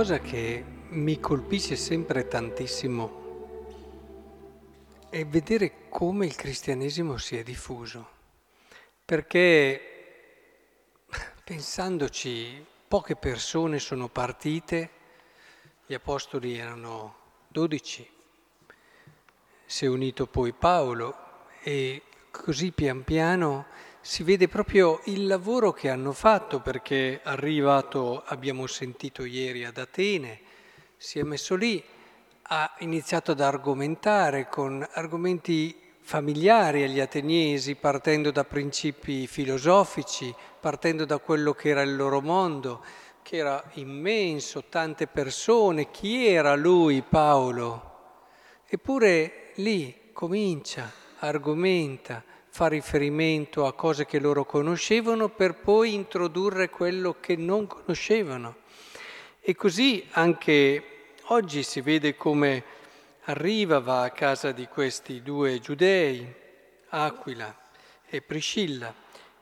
Cosa che mi colpisce sempre tantissimo è vedere come il cristianesimo si è diffuso, perché pensandoci poche persone sono partite, gli apostoli erano dodici, si è unito poi Paolo e così pian piano si vede proprio il lavoro che hanno fatto perché arrivato, abbiamo sentito ieri ad Atene, si è messo lì, ha iniziato ad argomentare con argomenti familiari agli ateniesi, partendo da principi filosofici, partendo da quello che era il loro mondo, che era immenso, tante persone, chi era lui Paolo? Eppure lì comincia, argomenta, fa riferimento a cose che loro conoscevano per poi introdurre quello che non conoscevano. E così anche oggi si vede come arriva, va a casa di questi due giudei, Aquila e Priscilla,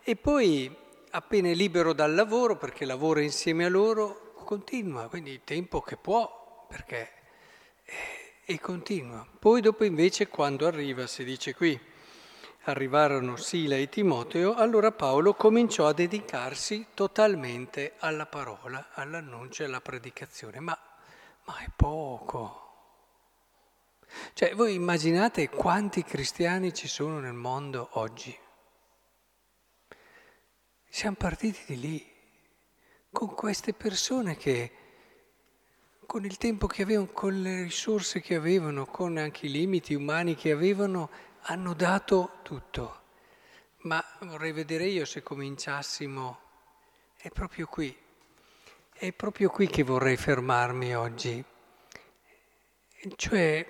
e poi appena è libero dal lavoro, perché lavora insieme a loro, continua, quindi il tempo che può, perché... E continua. Poi dopo invece quando arriva, si dice qui, arrivarono Sila e Timoteo, allora Paolo cominciò a dedicarsi totalmente alla parola, all'annuncio e alla predicazione. Ma, ma è poco. Cioè, voi immaginate quanti cristiani ci sono nel mondo oggi? Siamo partiti di lì, con queste persone che con il tempo che avevano, con le risorse che avevano, con anche i limiti umani che avevano, hanno dato tutto. Ma vorrei vedere io se cominciassimo, è proprio qui, è proprio qui che vorrei fermarmi oggi. Cioè,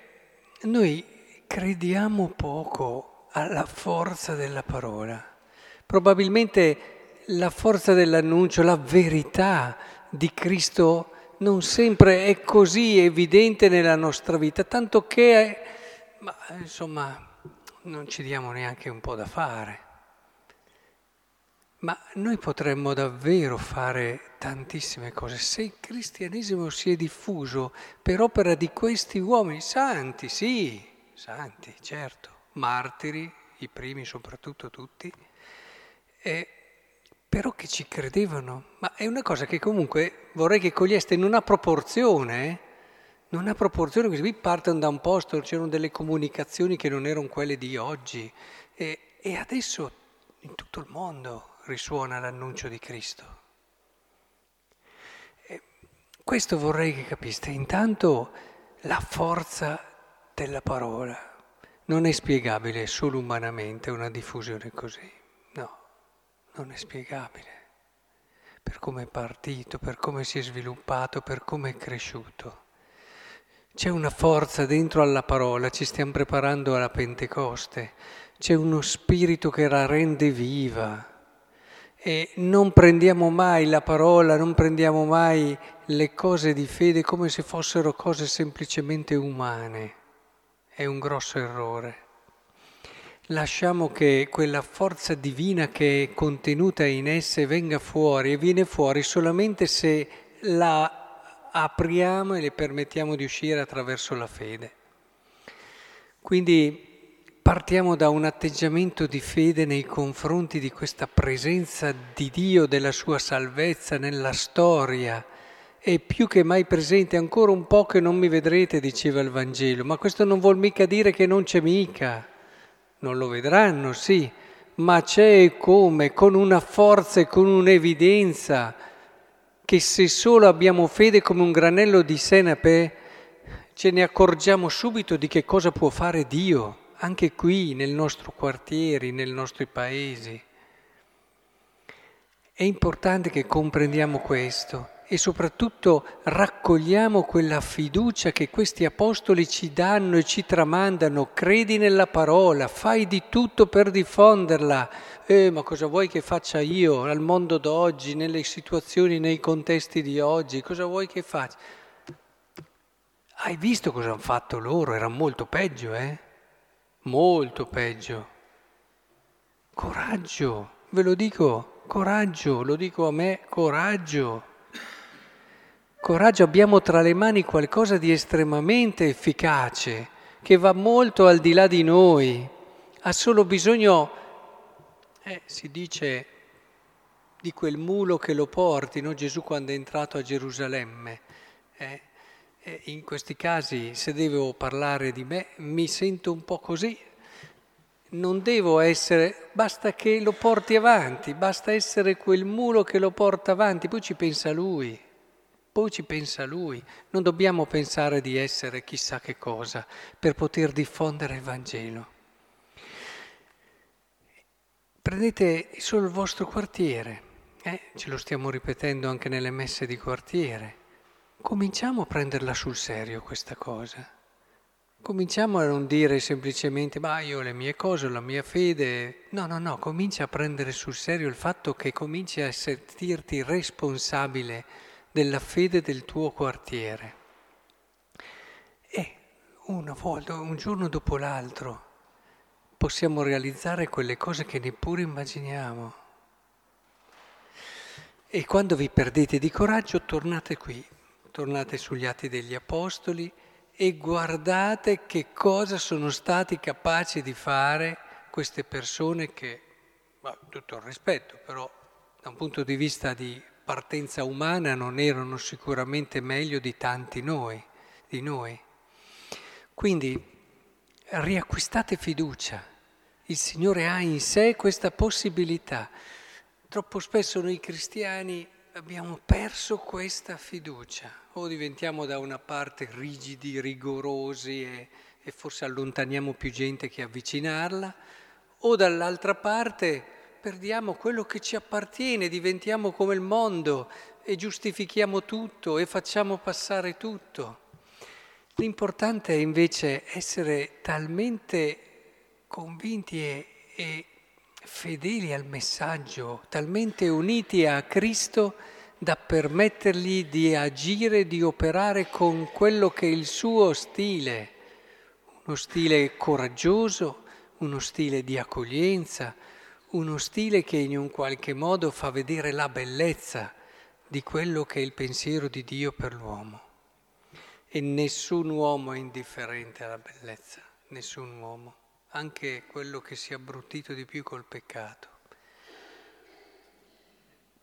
noi crediamo poco alla forza della parola. Probabilmente la forza dell'annuncio, la verità di Cristo non sempre è così evidente nella nostra vita, tanto che, ma, insomma, non ci diamo neanche un po' da fare. Ma noi potremmo davvero fare tantissime cose se il cristianesimo si è diffuso per opera di questi uomini santi, sì, santi, certo, martiri, i primi soprattutto tutti, e, però che ci credevano. Ma è una cosa che comunque vorrei che coglieste in una proporzione, eh? Non ha proporzione, qui partono da un posto, c'erano delle comunicazioni che non erano quelle di oggi e, e adesso in tutto il mondo risuona l'annuncio di Cristo. E questo vorrei che capiste. Intanto la forza della parola non è spiegabile solo umanamente una diffusione così, no, non è spiegabile per come è partito, per come si è sviluppato, per come è cresciuto. C'è una forza dentro alla parola, ci stiamo preparando alla Pentecoste, c'è uno spirito che la rende viva e non prendiamo mai la parola, non prendiamo mai le cose di fede come se fossero cose semplicemente umane. È un grosso errore. Lasciamo che quella forza divina che è contenuta in esse venga fuori e viene fuori solamente se la apriamo e le permettiamo di uscire attraverso la fede. Quindi partiamo da un atteggiamento di fede nei confronti di questa presenza di Dio, della sua salvezza nella storia. È più che mai presente, ancora un po' che non mi vedrete, diceva il Vangelo, ma questo non vuol mica dire che non c'è mica. Non lo vedranno, sì, ma c'è e come, con una forza e con un'evidenza che se solo abbiamo fede come un granello di senape, ce ne accorgiamo subito di che cosa può fare Dio, anche qui, nel nostro quartiere, nei nostri paesi. È importante che comprendiamo questo e soprattutto raccogliamo quella fiducia che questi apostoli ci danno e ci tramandano. Credi nella parola, fai di tutto per diffonderla. Eh, ma cosa vuoi che faccia io al mondo d'oggi, nelle situazioni, nei contesti di oggi? Cosa vuoi che faccia? Hai visto cosa hanno fatto loro? Era molto peggio, eh? Molto peggio. Coraggio, ve lo dico, coraggio, lo dico a me, coraggio coraggio abbiamo tra le mani qualcosa di estremamente efficace, che va molto al di là di noi, ha solo bisogno, eh, si dice, di quel mulo che lo porti, no? Gesù quando è entrato a Gerusalemme. Eh? in questi casi, se devo parlare di me, mi sento un po' così. Non devo essere, basta che lo porti avanti, basta essere quel mulo che lo porta avanti, poi ci pensa lui, poi ci pensa lui. Non dobbiamo pensare di essere chissà che cosa per poter diffondere il Vangelo. Prendete solo il vostro quartiere, eh? ce lo stiamo ripetendo anche nelle messe di quartiere. Cominciamo a prenderla sul serio questa cosa. Cominciamo a non dire semplicemente, ma io le mie cose, ho la mia fede. No, no, no, comincia a prendere sul serio il fatto che cominci a sentirti responsabile della fede del tuo quartiere. E una volta, un giorno dopo l'altro, possiamo realizzare quelle cose che neppure immaginiamo. E quando vi perdete di coraggio, tornate qui, tornate sugli atti degli Apostoli e guardate che cosa sono stati capaci di fare queste persone che, ma, tutto il rispetto, però da un punto di vista di partenza umana non erano sicuramente meglio di tanti noi, di noi. Quindi riacquistate fiducia. Il Signore ha in sé questa possibilità. Troppo spesso noi cristiani abbiamo perso questa fiducia o diventiamo da una parte rigidi, rigorosi e, e forse allontaniamo più gente che avvicinarla, o dall'altra parte perdiamo quello che ci appartiene, diventiamo come il mondo e giustifichiamo tutto e facciamo passare tutto. L'importante è invece essere talmente convinti e, e fedeli al messaggio, talmente uniti a Cristo da permettergli di agire, di operare con quello che è il suo stile, uno stile coraggioso, uno stile di accoglienza, uno stile che in un qualche modo fa vedere la bellezza di quello che è il pensiero di Dio per l'uomo. E nessun uomo è indifferente alla bellezza, nessun uomo anche quello che si è abbruttito di più col peccato.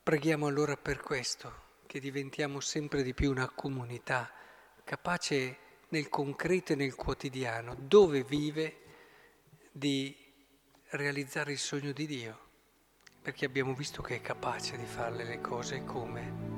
Preghiamo allora per questo, che diventiamo sempre di più una comunità capace nel concreto e nel quotidiano, dove vive, di realizzare il sogno di Dio, perché abbiamo visto che è capace di farle le cose come.